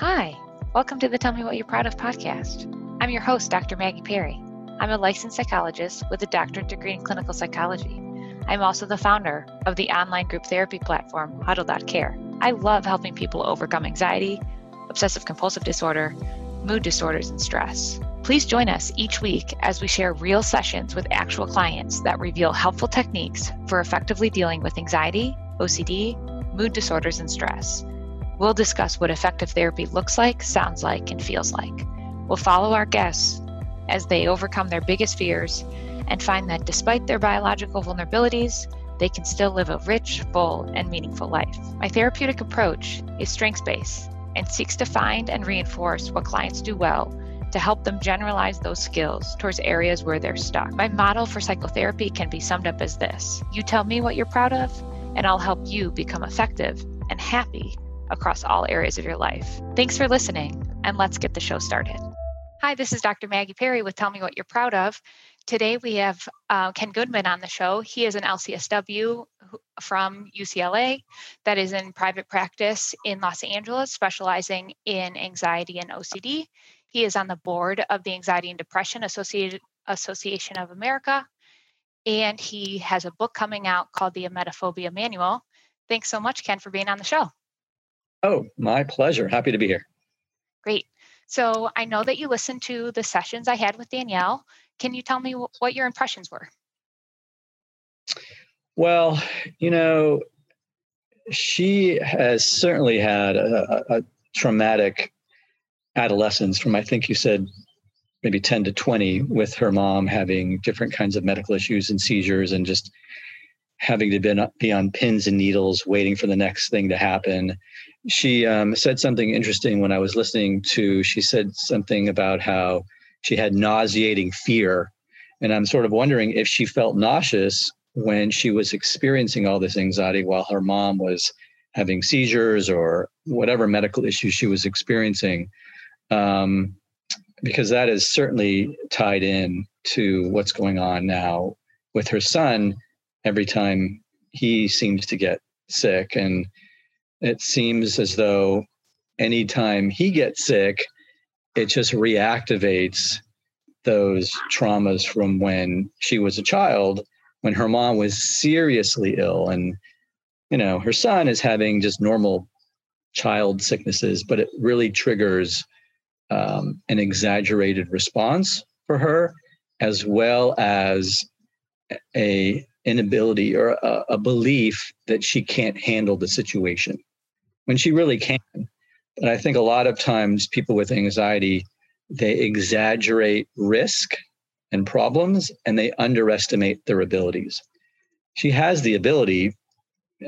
Hi, welcome to the Tell Me What You're Proud of podcast. I'm your host, Dr. Maggie Perry. I'm a licensed psychologist with a doctorate degree in clinical psychology. I'm also the founder of the online group therapy platform, Huddle.care. I love helping people overcome anxiety, obsessive compulsive disorder, mood disorders, and stress. Please join us each week as we share real sessions with actual clients that reveal helpful techniques for effectively dealing with anxiety, OCD, mood disorders, and stress. We'll discuss what effective therapy looks like, sounds like, and feels like. We'll follow our guests as they overcome their biggest fears and find that despite their biological vulnerabilities, they can still live a rich, full, and meaningful life. My therapeutic approach is strengths based and seeks to find and reinforce what clients do well to help them generalize those skills towards areas where they're stuck. My model for psychotherapy can be summed up as this You tell me what you're proud of, and I'll help you become effective and happy across all areas of your life. Thanks for listening, and let's get the show started. Hi, this is Dr. Maggie Perry with Tell Me What You're Proud of. Today we have uh, Ken Goodman on the show. He is an LCSW from UCLA that is in private practice in Los Angeles, specializing in anxiety and OCD. He is on the board of the Anxiety and Depression Associated Association of America, and he has a book coming out called the Emetophobia Manual. Thanks so much, Ken, for being on the show. Oh, my pleasure. Happy to be here. Great. So I know that you listened to the sessions I had with Danielle. Can you tell me what your impressions were? Well, you know, she has certainly had a, a, traumatic adolescence from, I think you said, maybe 10 to 20, with her mom having different kinds of medical issues and seizures and just having to be, on pins and needles waiting for the next thing to happen. She um, said something interesting when i was listening to she said something about how she had nauseating fear. And i'm sort of wondering if she felt nauseous when she was experiencing all this anxiety while her mom was having seizures or whatever medical issues she was experiencing. Um, because that is certainly tied in to what's going on now with her son every time he seems to get sick. And it seems as though anytime he gets sick, it just reactivates those traumas from when she was a child, when her mom was seriously ill. And, you know, her son is having just normal child sicknesses, but it really triggers um, an exaggerated response for her, as well as a inability or a, a belief that she can't handle the situation when she really can. But I think a lot of times people with anxiety, they exaggerate risk and problems and they underestimate their abilities. She has the ability.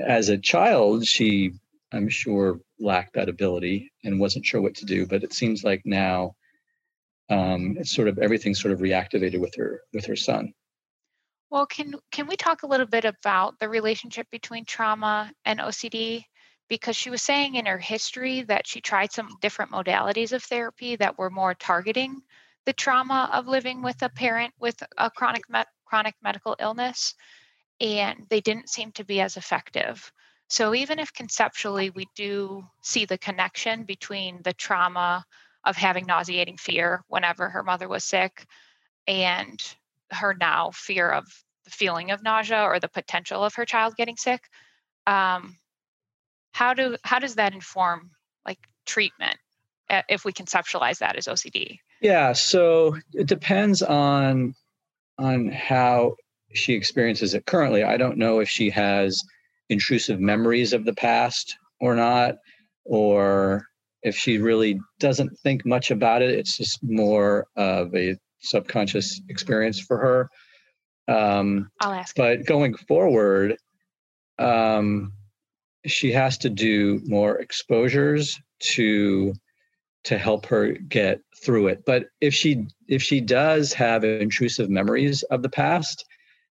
As a child, she, I'm sure, lacked that ability and wasn't sure what to do. But it seems like now um, it's sort of everything sort of reactivated with her with her son. Well, can can we talk a little bit about the relationship between trauma and OCD? Because she was saying in her history that she tried some different modalities of therapy that were more targeting the trauma of living with a parent with a chronic me- chronic medical illness, and they didn't seem to be as effective. So even if conceptually we do see the connection between the trauma of having nauseating fear whenever her mother was sick and her now fear of the feeling of nausea or the potential of her child getting sick um, how do how does that inform like treatment if we conceptualize that as ocd yeah so it depends on on how she experiences it currently. I don't know if she has intrusive memories of the past or not or if she really doesn't think much about it. It's just more of a subconscious experience for her. Um, I'll ask. But going forward, um, she has to do more exposures to to help her get through it. But if she if she does have intrusive memories of the past,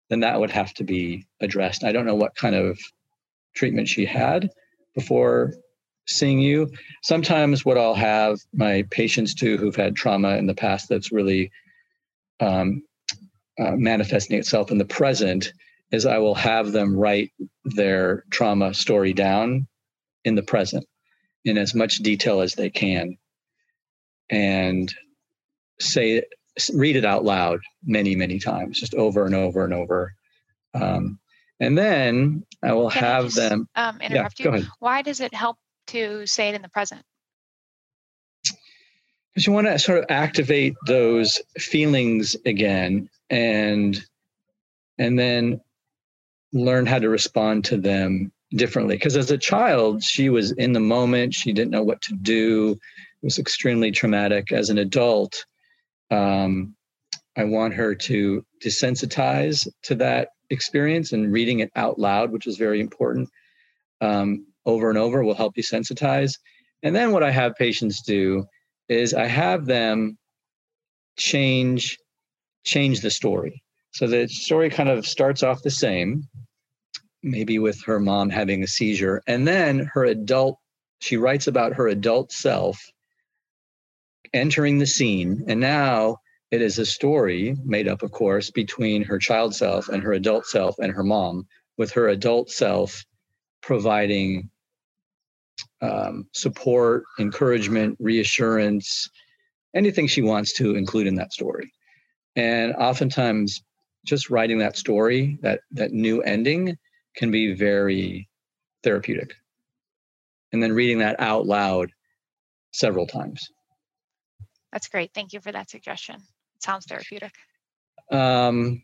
then that would have to be addressed. I don't know what kind of treatment she had before seeing you. Sometimes what I'll have my patients do who've had trauma in the past that's really um, uh, manifesting itself in the present is I will have them write their trauma story down in the present. in as much detail as they can and say read it out loud many many times just over and over and over. Um, and then i will Can have just, them um, interrupt yeah, you? why does it help to say it in the present because you want to sort of activate those feelings again and and then learn how to respond to them differently. Because as a child she was in the moment. She didn't know what to do. It was extremely traumatic. As an adult um, i want her to desensitize to that experience and reading it out loud which is very important um, over and over will help desensitize and then what i have patients do is i have them change change the story. So the story kind of starts off the same maybe with her mom having a seizure and then her adult she writes about her adult self entering the scene and now it is a story made up of course between her child self and her adult self and her mom with her adult self providing um, support encouragement reassurance anything she wants to include in that story and oftentimes just writing that story that that new ending can be very therapeutic. And then reading that out loud several times. That's great. Thank you for that suggestion. It sounds therapeutic. Um,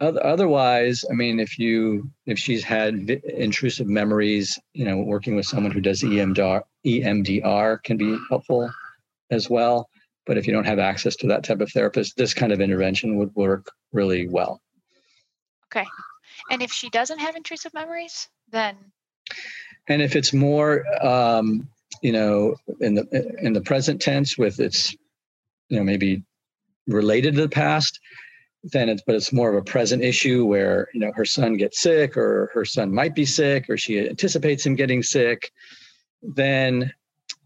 otherwise, I mean, if you if she's had intrusive memories, you know, working with someone who does EMDR, EMDR can be helpful as well. But if you don't have access to that type of therapist, this kind of intervention would work really well. Okay. And if she doesn't have intrusive memories, then and if it's more um, you know in the in the present tense with its you know maybe related to the past then it's but it's more of a present issue where you know her son gets sick or her son might be sick or she anticipates him getting sick then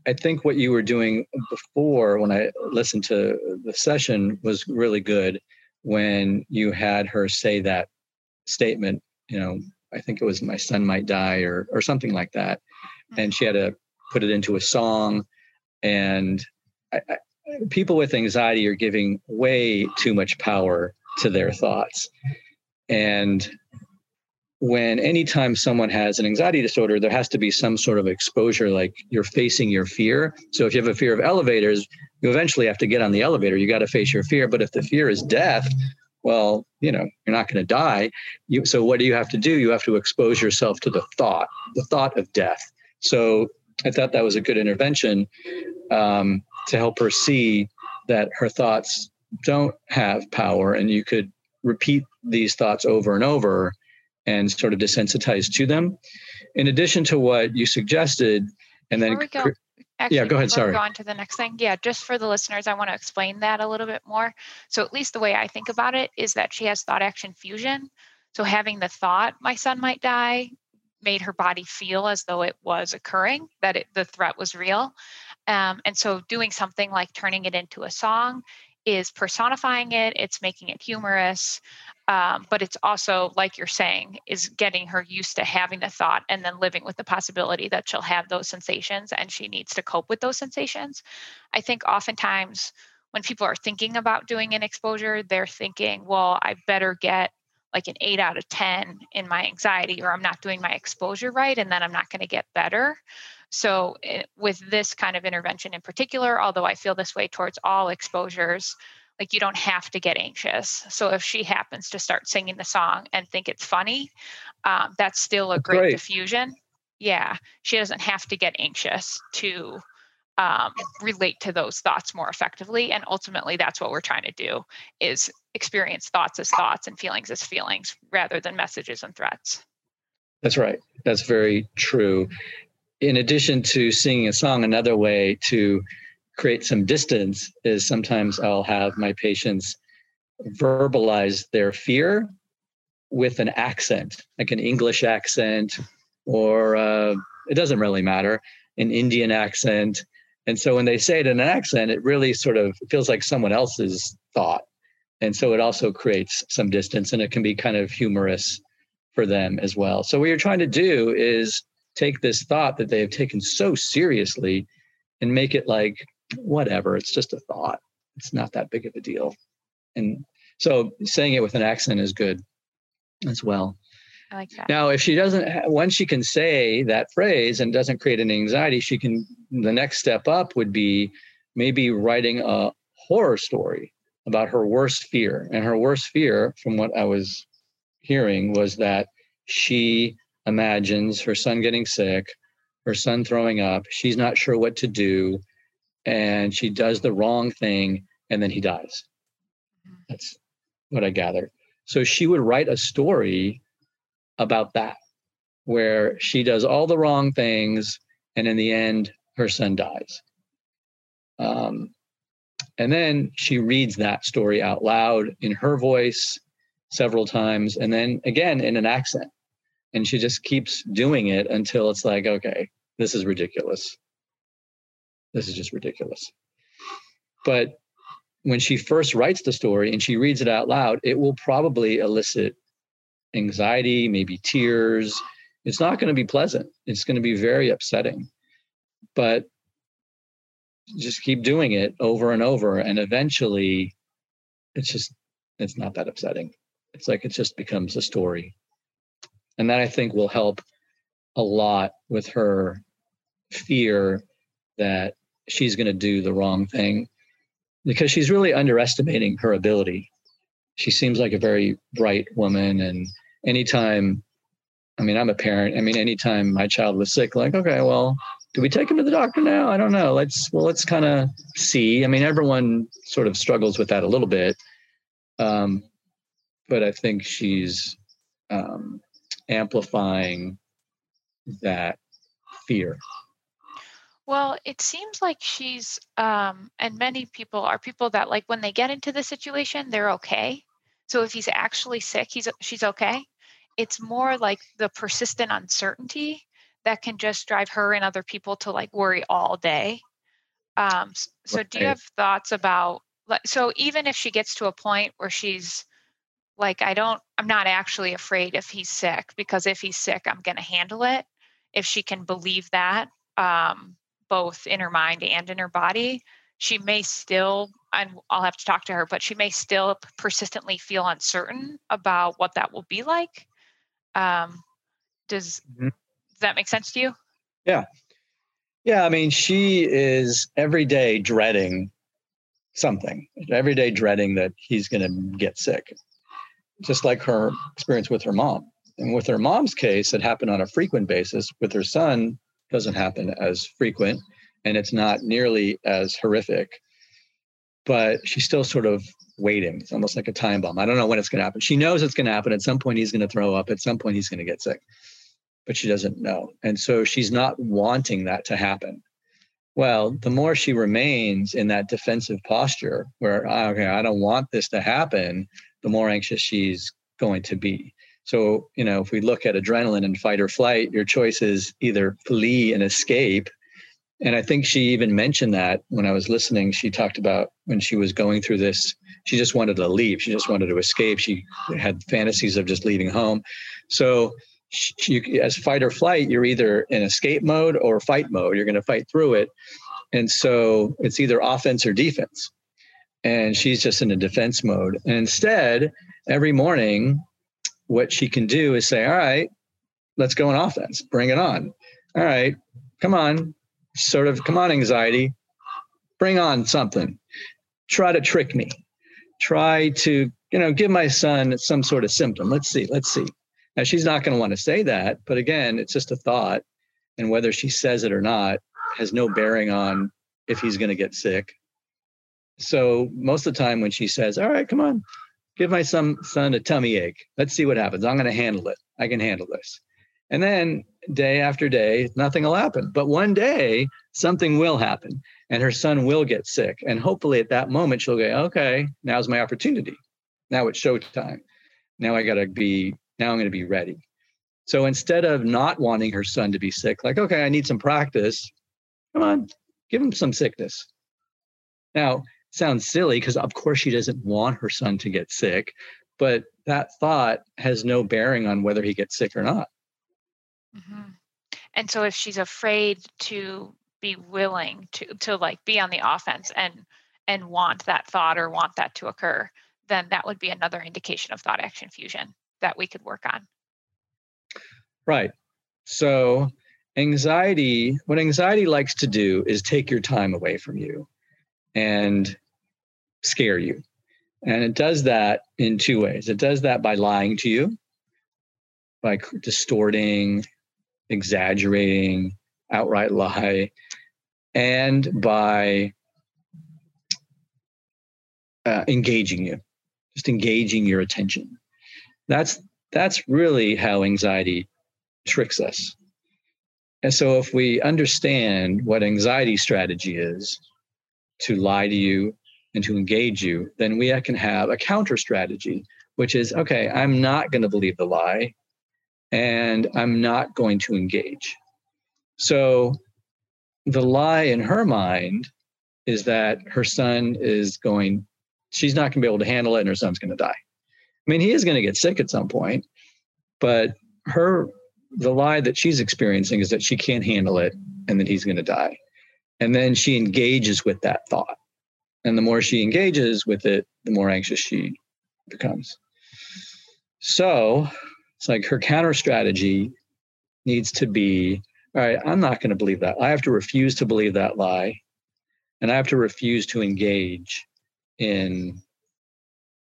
i think what you were doing before when i listened to the session was really good when you had her say that statement, you know, I think it was my son might die or or something like that, and she had to put it into a song, and I, I, people with anxiety are giving way too much power to their thoughts, and when anytime someone has an anxiety disorder, there has to be some sort of exposure, like you're facing your fear. So if you have a fear of elevators, you eventually have to get on the elevator. You got to face your fear. But if the fear is death, well, you know, you're not going to die. You, so what do you have to do? You have to expose yourself to the thought, the thought of death. So I thought that was a good intervention um, to help her see that her thoughts don't have power, and you could repeat these thoughts over and over and sort of desensitize to them. In addition to what you suggested, and Before then Actually, yeah, go ahead. Sorry. Go on to the next thing. Yeah, just for the listeners, I want to explain that a little bit more. So, at least the way I think about it is that she has thought action fusion. So, having the thought, my son might die, made her body feel as though it was occurring, that it, the threat was real. Um, and so, doing something like turning it into a song is personifying it, it's making it humorous, um, but it's also like you're saying is getting her used to having the thought and then living with the possibility that she'll have those sensations and she needs to cope with those sensations. I think oftentimes when people are thinking about doing an exposure they're thinking well i better get like an 8 out of 10 in my anxiety or i'm not doing my exposure right and then i'm not going to get better so eh, with this kind of intervention in particular although i feel this way towards all exposures like you don't have to get anxious. So if she happens to start singing the song and think it's funny um, that's still a great, great, diffusion. Yeah she doesn't have to get anxious to um, relate to those thoughts more effectively and ultimately that's what we're trying to do is experience thoughts as thoughts and feelings as feelings rather than messages and threats. That's right. That's very true in addition to singing a song another way to create some distance is sometimes I'll have my patients verbalize their fear with an accent, like an English accent, or uh, it doesn't really matter, an Indian accent. And so when they say it in an accent, it really sort of feels like someone else's thought. And so it also creates some distance and it can be kind of humorous for them as well. So what you're trying to do is take this thought that they have taken so seriously and make it like whatever it's just a thought. It's not that big of a deal. And so saying it with an accent is good as well. I like that. now if she doesn't once she can say that phrase and doesn't create any anxiety she can the next step up would be maybe writing a horror story about her worst fear. And her worst fear from what i was hearing was that she imagines her son getting sick, her son throwing up, she's not sure what to do, and she does the wrong thing, and then he dies. That's what I gathered. So she would write a story about that, where she does all the wrong things, and in the end, her son dies. Um, and then she reads that story out loud in her voice several times, and then again in an accent and she just keeps doing it until it's like okay this is ridiculous. This is just ridiculous. But when she first writes the story and she reads it out loud it will probably elicit anxiety maybe tears. It's not going to be pleasant. It's going to be very upsetting. But just keep doing it over and over and eventually it's just it's not that upsetting. It's like it just becomes a story and that I think will help a lot with her fear that she's going to do the wrong thing because she's really underestimating her ability. She seems like a very bright woman. And anytime, I mean, I'm a parent. I mean, anytime my child was sick, like, okay, well, do we take him to the doctor now? I don't know. Let's, well, let's kind of see. I mean, everyone sort of struggles with that a little bit. Um, but I think she's, um, amplifying that fear? Well, it seems like she's, um, and many people are people that like when they get into the situation, they're okay. So if he's actually sick, he's she's okay. It's more like the persistent uncertainty that can just drive her and other people to like worry all day. Um, so do you have thoughts about like so even if she gets to a point where she's like i don't i'm not actually afraid if he's sick because if he's sick i'm going to handle it if she can believe that um, both in her mind and in her body. She may still and i'll have to talk to her but she may still persistently feel uncertain about what that will be like. Um, does mm-hmm. does that make sense to you? Yeah. Yeah i mean she is every day dreading something every day dreading that he's going to get sick just like her experience with her mom. And with her mom's case, it happened on a frequent basis. With her son, doesn't happen as frequent, and it's not nearly as horrific. But she's still sort of waiting. It's almost like a time bomb. I don't know when it's going to happen. She knows it's going to happen. At some point, he's going to throw up. At some point, he's going to get sick, but she doesn't know. And so she's not wanting that to happen. Well, the more she remains in that defensive posture where, okay, I don't want this to happen, the more anxious she's going to be. So, you know, if we look at adrenaline and fight or flight, your choice is either flee and escape. And I think she even mentioned that when I was listening. She talked about when she was going through this, she just wanted to leave. She just wanted to escape. She had fantasies of just leaving home. So, she, as fight or flight, you're either in escape mode or fight mode. You're going to fight through it. And so it's either offense or defense and she's just in a defense mode. And instead, every morning, what she can do is say, All right, let's go on offense, bring it on. All right, come on, sort of, come on, anxiety, bring on something. Try to trick me. Try to, you know, give my son some sort of symptom. Let's see, let's see. Now, she's not going to want to say that, but again, it's just a thought. And whether she says it or not has no bearing on if he's going to get sick so most of the time when she says, All right, come on, give my son, son a tummy ache. Let's see what happens. I'm going to handle it. I can handle this. And then day after day, nothing will happen. But one day, something will happen and her son will get sick. And hopefully at that moment, she'll go, okay, now's my opportunity. Now it's showtime. Now I got to be, now I'm going to be ready. So instead of not wanting her son to be sick, like, okay, I need some practice, come on, give him some sickness. Now, sounds silly because of course she doesn't want her son to get sick but that thought has no bearing on whether he gets sick or not mm-hmm. And so if she's afraid to be willing to to like be on the offense and and want that thought or want that to occur, then that would be another indication of thought action fusion that we could work on. Right. So anxiety, what anxiety likes to do is take your time away from you and scare you. And it does that in two ways. It does that by lying to you, by distorting, exaggerating, outright lie, and by uh, engaging you, just engaging your attention. That's that's really how anxiety tricks us. And so, if we understand what anxiety strategy is to lie to you and to engage you, then we can have a counter strategy, which is okay, I'm not going to believe the lie and I'm not going to engage. So, the lie in her mind is that her son is going, she's not going to be able to handle it and her son's going to die. I mean, he is going to get sick at some point, but her the lie that she's experiencing is that she can't handle it and that he's going to die. And then she engages with that thought. And the more she engages with it, the more anxious she becomes. So it's like her counter strategy needs to be all right, I'm not going to believe that. I have to refuse to believe that lie. And I have to refuse to engage in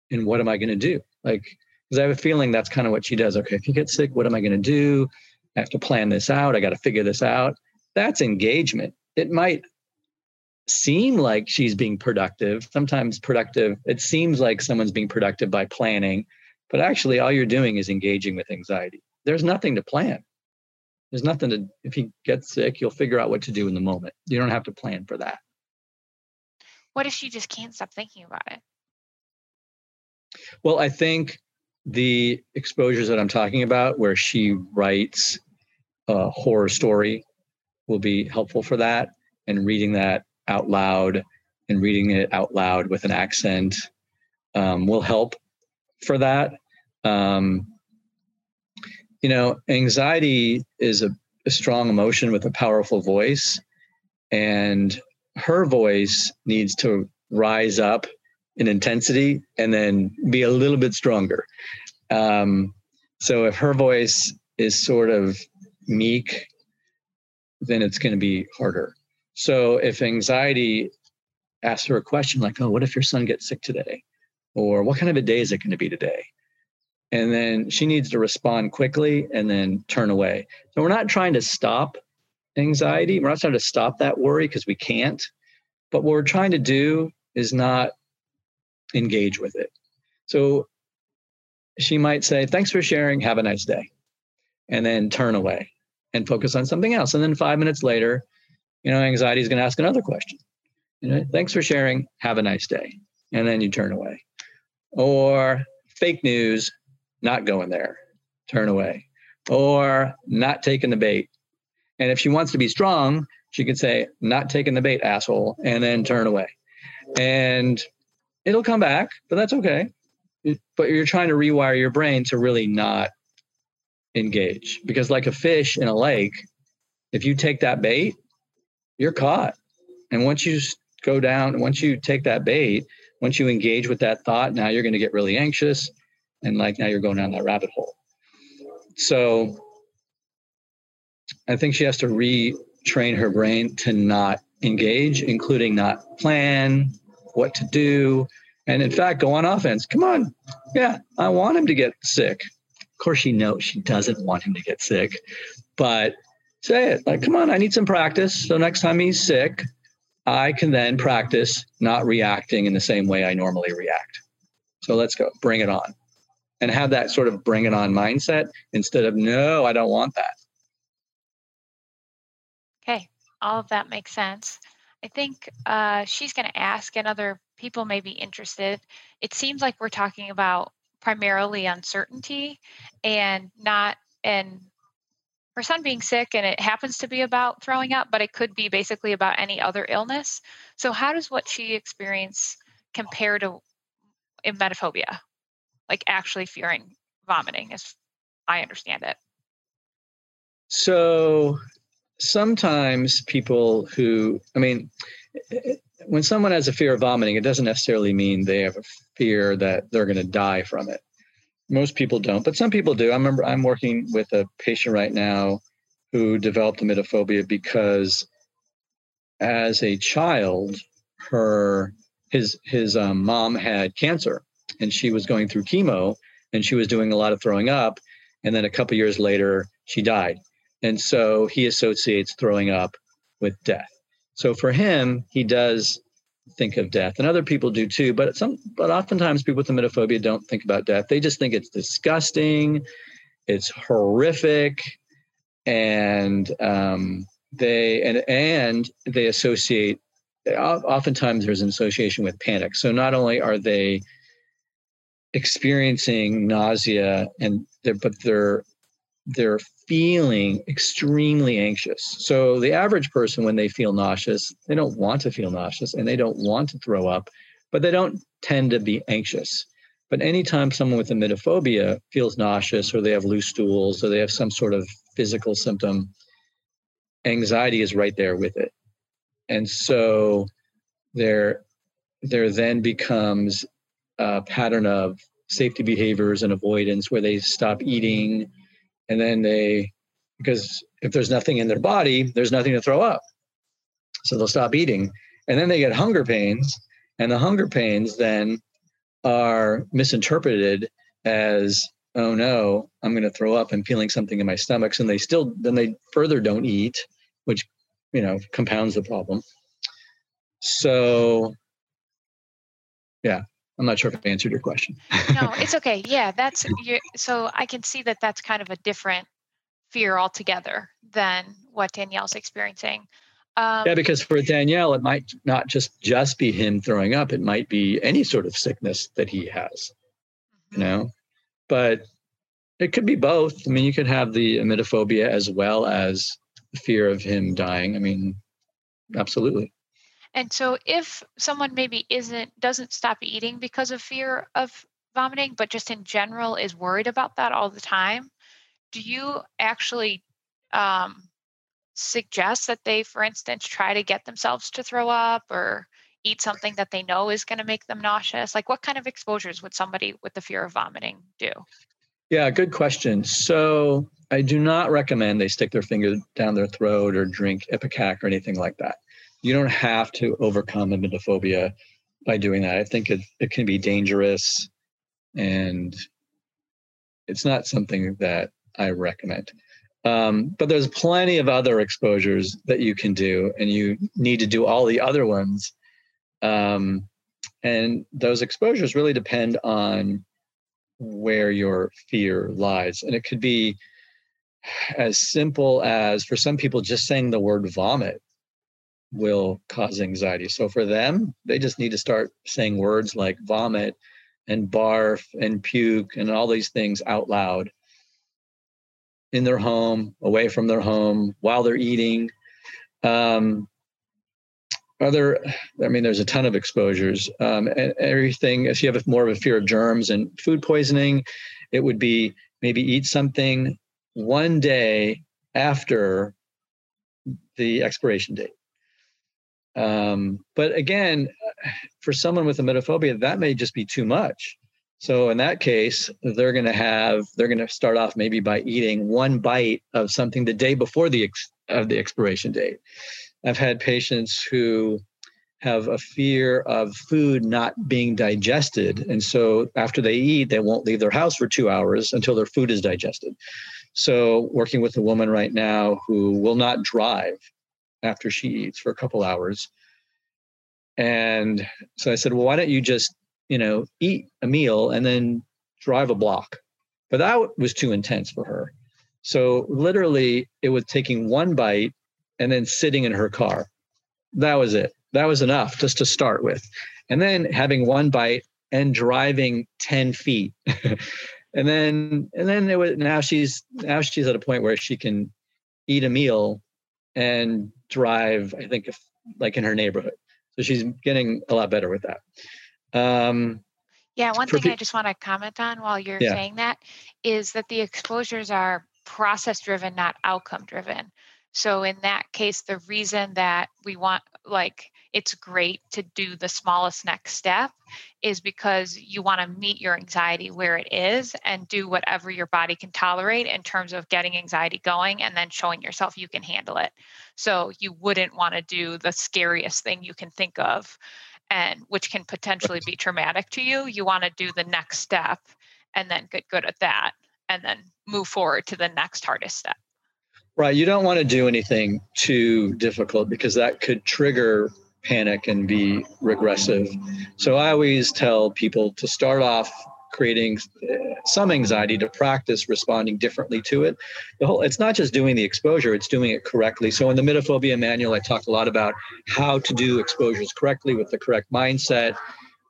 in what am I going to do? Like because I have a feeling that's kind of what she does. Okay, if you get sick, what am I going to do? I have to plan this out. I got to figure this out. That's engagement. It might seem like she's being productive. Sometimes productive, it seems like someone's being productive by planning, but actually all you're doing is engaging with anxiety. There's nothing to plan. There's nothing to, if he gets sick, you'll figure out what to do in the moment. You don't have to plan for that. What if she just can't stop thinking about it? Well, I think the exposures that I'm talking about, where she writes a horror story, will be helpful for that. And reading that out loud and reading it out loud with an accent um, will help for that. Um, you know, anxiety is a, a strong emotion with a powerful voice, and her voice needs to rise up in intensity and then be a little bit stronger. Um, so if her voice is sort of meek, then it's going to be harder. So if anxiety asks her a question like, oh, what if your son gets sick today? Or what kind of a day is it going to be today? And then she needs to respond quickly and then turn away. So we're not trying to stop anxiety. We're not trying to stop that worry because we can't. But what we're trying to do is not engage with it. So she might say, Thanks for sharing. Have a nice day. And then turn away and focus on something else. And then five minutes later, you know, anxiety is going to ask another question. You know, thanks for sharing. Have a nice day. And then you turn away. Or fake news, not going there. Turn away. Or not taking the bait. And if she wants to be strong, she could say, not taking the bait, asshole, and then turn away. And it'll come back, but that's okay. But you're trying to rewire your brain to really not engage because, like a fish in a lake, if you take that bait, you're caught. And once you go down, once you take that bait, once you engage with that thought, now you're going to get really anxious. And like now you're going down that rabbit hole. So I think she has to retrain her brain to not engage, including not plan what to do. And in fact, go on offense. Come on. Yeah, I want him to get sick. Of course, she knows she doesn't want him to get sick, but say it like, come on, I need some practice. So next time he's sick, I can then practice not reacting in the same way I normally react. So let's go, bring it on. And have that sort of bring it on mindset instead of, no, I don't want that. Okay, all of that makes sense. I think uh, she's going to ask, and other people may be interested. It seems like we're talking about primarily uncertainty and not, and her son being sick and it happens to be about throwing up, but it could be basically about any other illness. So, how does what she experienced compare to emetophobia? Like actually fearing vomiting, as I understand it. So sometimes people who, I mean, when someone has a fear of vomiting, it doesn't necessarily mean they have a fear that they're going to die from it. Most people don't, but some people do. I remember I'm working with a patient right now who developed emetophobia because as a child, her his his um, mom had cancer and she was going through chemo and she was doing a lot of throwing up and then a couple years later she died and so he associates throwing up with death so for him he does think of death and other people do too but some but oftentimes people with emetophobia don't think about death. They just think it's disgusting it's horrific and um, they and and they associate oftentimes there's an association with panic. So not only are they experiencing nausea and they're, but they're they're feeling extremely anxious. So the average person when they feel nauseous, they don't want to feel nauseous and they don't want to throw up, but they don't tend to be anxious. But anytime someone with emetophobia feels nauseous or they have loose stools or they have some sort of physical symptom, anxiety is right there with it. And so there there then becomes a pattern of safety behaviors and avoidance where they stop eating and then they because if there's nothing in their body there's nothing to throw up. So they'll stop eating. And then they get hunger pains. And the hunger pains then are misinterpreted as oh no i'm going to throw up. I'm feeling something in my stomachs and they still then they further don't eat which you know compounds the problem. So yeah I'm not sure if I answered your question. no, it's okay. Yeah, that's so I can see that that's kind of a different fear altogether than what Danielle's experiencing. Um, yeah, because for Danielle, it might not just just be him throwing up; it might be any sort of sickness that he has. Mm-hmm. You know, but it could be both. I mean, you could have the emetophobia as well as fear of him dying. I mean, absolutely. And so if someone maybe isn't doesn't stop eating because of fear of vomiting, but just in general is worried about that all the time, do you actually um, suggest that they, for instance, try to get themselves to throw up or eat something that they know is going to make them nauseous? Like, what kind of exposures would somebody with the fear of vomiting do? Yeah, good question. So, I do not recommend they stick their finger down their throat or drink Ipecac or anything like that you don't have to overcome emetophobia by doing that. I think it, it can be dangerous and it's not something that I recommend. Um, but there's plenty of other exposures that you can do, and you need to do all the other ones. Um, and those exposures really depend on where your fear lies. And it could be as simple as for some people, just saying the word vomit will cause anxiety. So for them, they just need to start saying words like vomit and barf and puke and all these things out loud in their home, away from their home, while they're eating. Um, other, I mean, there's a ton of exposures. Um, and everything, if you have more of a fear of germs and food poisoning, it would be maybe eat something one day after the expiration date. Um, but again, for someone with a emetophobia, that may just be too much. So in that case, they're going to have they're going to start off maybe by eating one bite of something the day before the ex, of the expiration date. I've had patients who have a fear of food not being digested, and so after they eat, they won't leave their house for two hours until their food is digested. So working with a woman right now who will not drive after she eats for a couple hours. And so I said, well, why don't you just, you know, eat a meal and then drive a block? But that was too intense for her. So literally, it was taking one bite and then sitting in her car. That was it. That was enough just to start with. And then having one bite and driving 10 feet. and then and then it was now she's now she's at a point where she can eat a meal and drive, I think, if, like in her neighborhood. So she's getting a lot better with that. Um, yeah, one thing pe- I just want to comment on while you're yeah. saying that is that the exposures are process driven, not outcome driven. So in that case, the reason that we want like it's great to do the smallest next step is because you want to meet your anxiety where it is and do whatever your body can tolerate in terms of getting anxiety going and then showing yourself you can handle it. So you wouldn't want to do the scariest thing you can think of and which can potentially be traumatic to you. You want to do the next step and then get good at that and then move forward to the next hardest step. Right. You don't want to do anything too difficult because that could trigger panic and be regressive. So I always tell people to start off creating uh, some anxiety to practice responding differently to it. The whole it's not just doing the exposure, it's doing it correctly. So in the Emetophobia manual, I talk a lot about how to do exposures correctly with the correct mindset.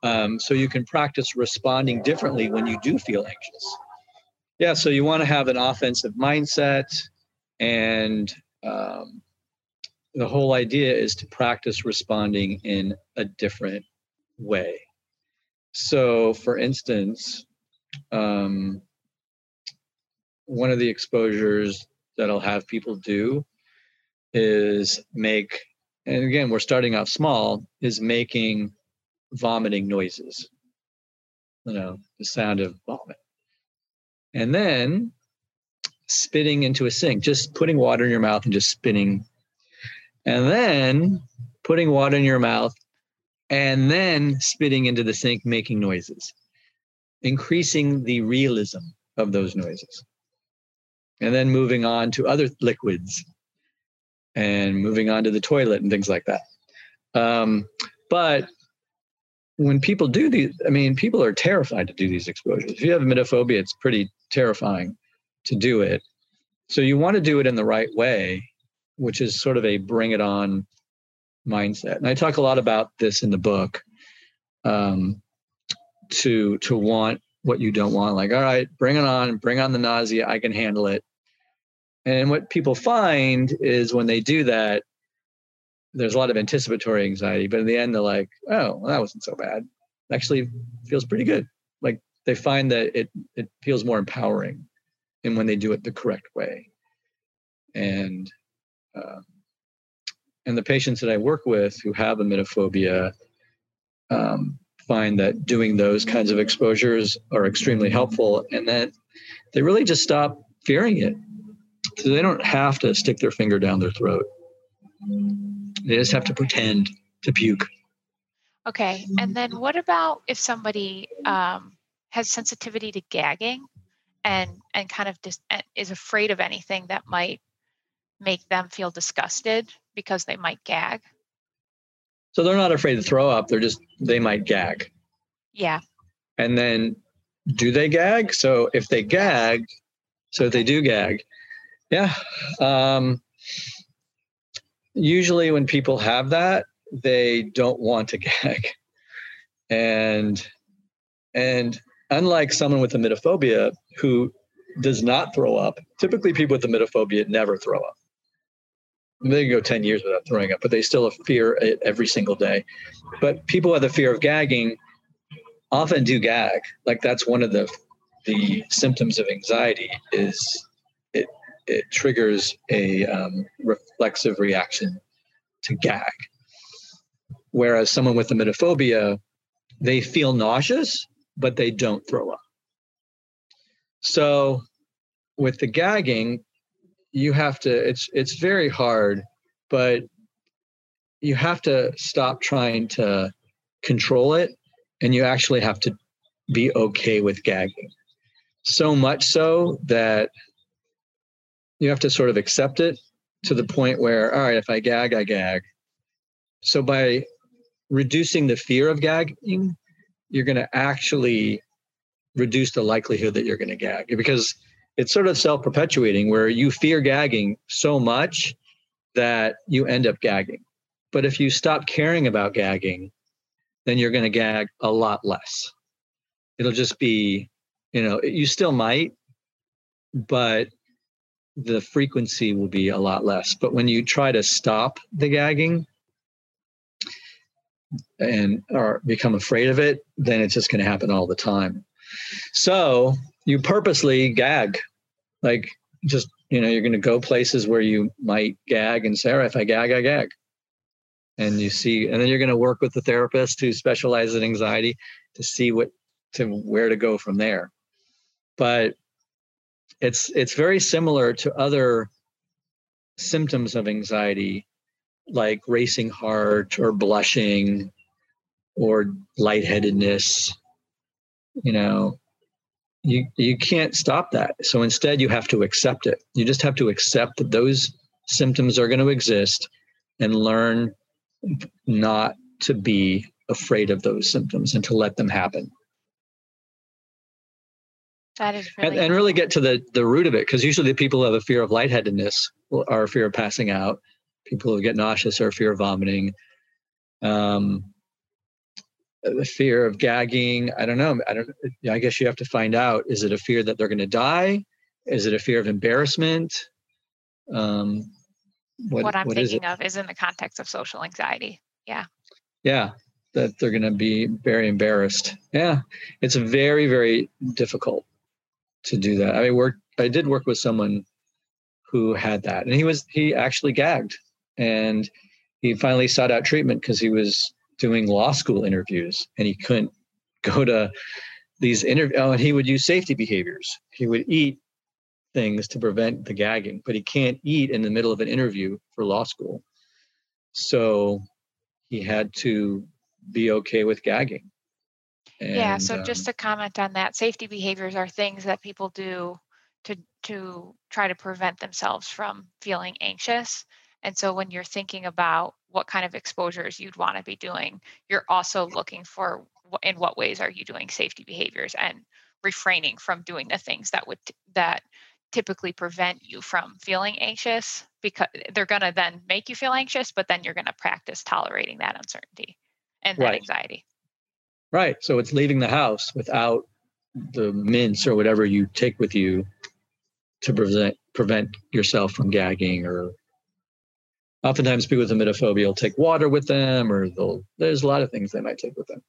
Um, so you can practice responding differently when you do feel anxious. Yeah, so you want to have an offensive mindset and um, the whole idea is to practice responding in a different way. So, for instance, um, one of the exposures that I'll have people do is make, and again, we're starting off small, is making vomiting noises, you know, the sound of vomit. And then spitting into a sink, just putting water in your mouth and just spitting. And then putting water in your mouth and then spitting into the sink, making noises, increasing the realism of those noises. And then moving on to other liquids and moving on to the toilet and things like that. Um, but when people do these, I mean, people are terrified to do these exposures. If you have emetophobia, it's pretty terrifying to do it. So you want to do it in the right way, which is sort of a bring it on mindset. And I talk a lot about this in the book. Um, to to want what you don't want, like all right, bring it on, bring on the nausea, I can handle it. And what people find is when they do that, there's a lot of anticipatory anxiety, but in the end, they're like, oh, well, that wasn't so bad. Actually, feels pretty good. Like they find that it it feels more empowering and when they do it the correct way. And uh, and the patients that I work with who have emetophobia um, find that doing those kinds of exposures are extremely helpful, and that they really just stop fearing it. So they don't have to stick their finger down their throat. They just have to pretend to puke. Okay. And then what about if somebody um, has sensitivity to gagging? and and kind of dis- is afraid of anything that might make them feel disgusted because they might gag. So they're not afraid to throw up. They're just they might gag. Yeah. And then do they gag? So if they gag, so if they do gag, yeah. Um, usually when people have that, they don't want to gag. And and unlike someone with emetophobia who does not throw up, typically people with emetophobia never throw up. They can go 10 years without throwing up, but they still have fear it every single day. But people with the fear of gagging often do gag. Like that's one of the the symptoms of anxiety is it it triggers a um, reflexive reaction to gag. Whereas someone with emetophobia, they feel nauseous, but they don't throw up. So with the gagging, you have to it's it's very hard, but you have to stop trying to control it and you actually have to be okay with gagging. So much so that you have to sort of accept it to the point where all right, if I gag, I gag. So by reducing the fear of gagging, you're going to actually reduce the likelihood that you're going to gag because it's sort of self perpetuating where you fear gagging so much that you end up gagging. But if you stop caring about gagging, then you're going to gag a lot less. It'll just be, you know, you still might, but the frequency will be a lot less. But when you try to stop the gagging, and or become afraid of it, then it's just going to happen all the time. So you purposely gag, like just you know you're going to go places where you might gag and say if i gag i gag. And you see and then you're going to work with the therapist who specializes in anxiety to see what to where to go from there. But it's it's very similar to other symptoms of anxiety like racing heart or blushing or lightheadedness you know you you can't stop that. So instead you have to accept it. You just have to accept that those symptoms are going to exist and learn not to be afraid of those symptoms and to let them happen. That is really and, and really get to the the root of it because usually the people who have a fear of lightheadedness are a fear of passing out people who get nauseous are a fear of vomiting um, the fear of gagging. I don't know. I don't i guess you have to find out. Is it a fear that they're going to die? Is it a fear of embarrassment? Um what, what i'm what thinking is of is in the context of social anxiety. Yeah. Yeah that they're going to be very embarrassed. Yeah it's very very difficult to do that. I mean, worked i did work with someone who had that and he was he actually gagged and he finally sought out treatment because he was doing law school interviews and he couldn't go to these interviews. Oh, and he would use safety behaviors. He would eat things to prevent the gagging, but he can't eat in the middle of an interview for law school. So he had to be okay with gagging. And, yeah. So um, just to comment on that, safety behaviors are things that people do to to try to prevent themselves from feeling anxious. And so when you're thinking about what kind of exposures you'd want to be doing, you're also looking for in what ways are you doing safety behaviors and refraining from doing the things that would that typically prevent you from feeling anxious because they're going to then make you feel anxious but then you're going to practice tolerating that uncertainty and that right. anxiety. Right so it's leaving the house without the mints or whatever you take with you to prevent prevent yourself from gagging or oftentimes people with emetophobia will take water with them or they'll there's a lot of things they might take with them.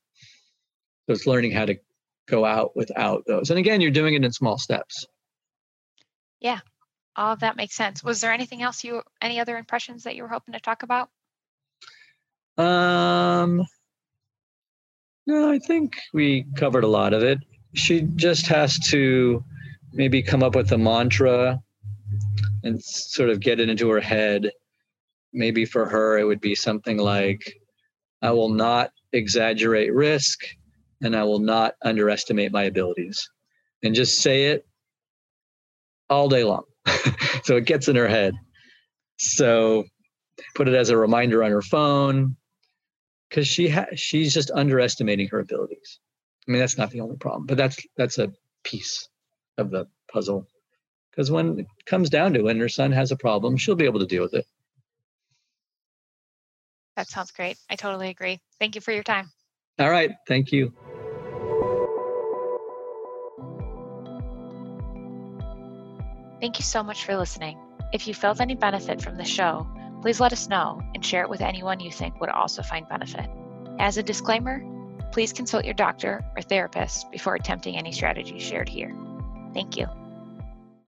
So it's learning how to go out without those. And again you're doing it in small steps. Yeah all of that makes sense. Was there anything else you any other impressions that you were hoping to talk about? Um no i think we covered a lot of it. She just has to maybe come up with a mantra and sort of get it into her head maybe for her, it would be something like, I will not exaggerate risk and I will not underestimate my abilities. And just say it all day long. so it gets in her head. So put it as a reminder on her phone because she ha- she's just underestimating her abilities. I mean, that's not the only problem, but that's that's a piece of the puzzle. Because when it comes down to when her son has a problem, she'll be able to deal with it. That sounds great. I totally agree. Thank you for your time. All right. Thank you. Thank you so much for listening. If you felt any benefit from the show, please let us know and share it with anyone you think would also find benefit. As a disclaimer, please consult your doctor or therapist before attempting any strategies shared here. Thank you.